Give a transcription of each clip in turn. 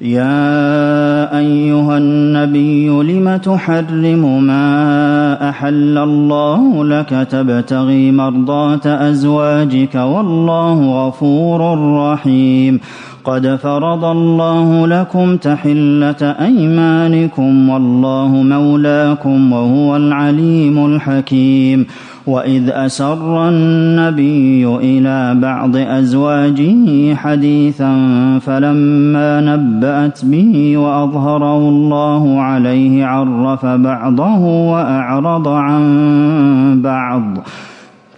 يا أيها النبي لم تحرم ما أحل الله لك تبتغي مرضاه أزواجك والله غفور رحيم. قد فرض الله لكم تحلة أيمانكم والله مولاكم وهو العليم الحكيم. وإذ أسر النبي إلى بعض أزواجه حديثا فلما نبات به وأظهره الله عليه عرف بعضه وأعرض عن بعض.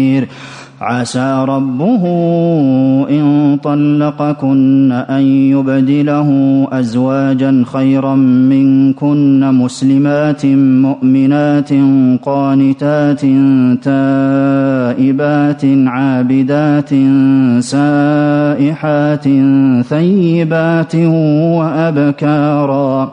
بصير عسى ربه إن طلقكن أن يبدله أزواجا خيرا منكن مسلمات مؤمنات قانتات تائبات عابدات سائحات ثيبات وأبكارا.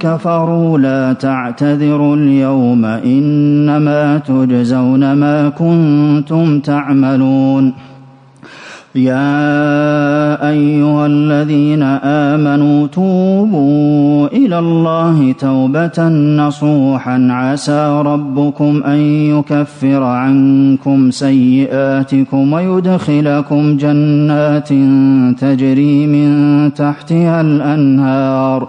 كفروا لا تعتذروا اليوم إنما تجزون ما كنتم تعملون. يا أيها الذين آمنوا توبوا إلى الله توبة نصوحا. عسى ربكم أن يكفر عنكم سيئاتكم ويدخلكم جنات تجري من تحتها الأنهار.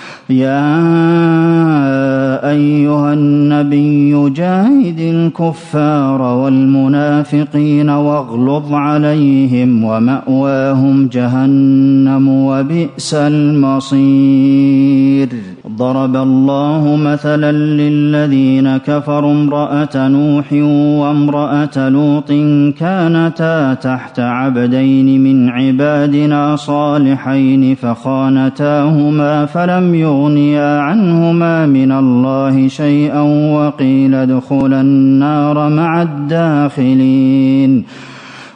يا أيها النبي جاهد الكفار والمنافقين واغلظ عليهم ومأواهم جهنم وبئس المصير. ضرب الله مثلا للذين كفروا امرأة نوح وامرأة لوط كانتا تحت عبدين من عبادنا صالحين فخانتاهما فلم يغنيا عنهما من الله شيئا وقيل ادخلا النار مع الداخلين.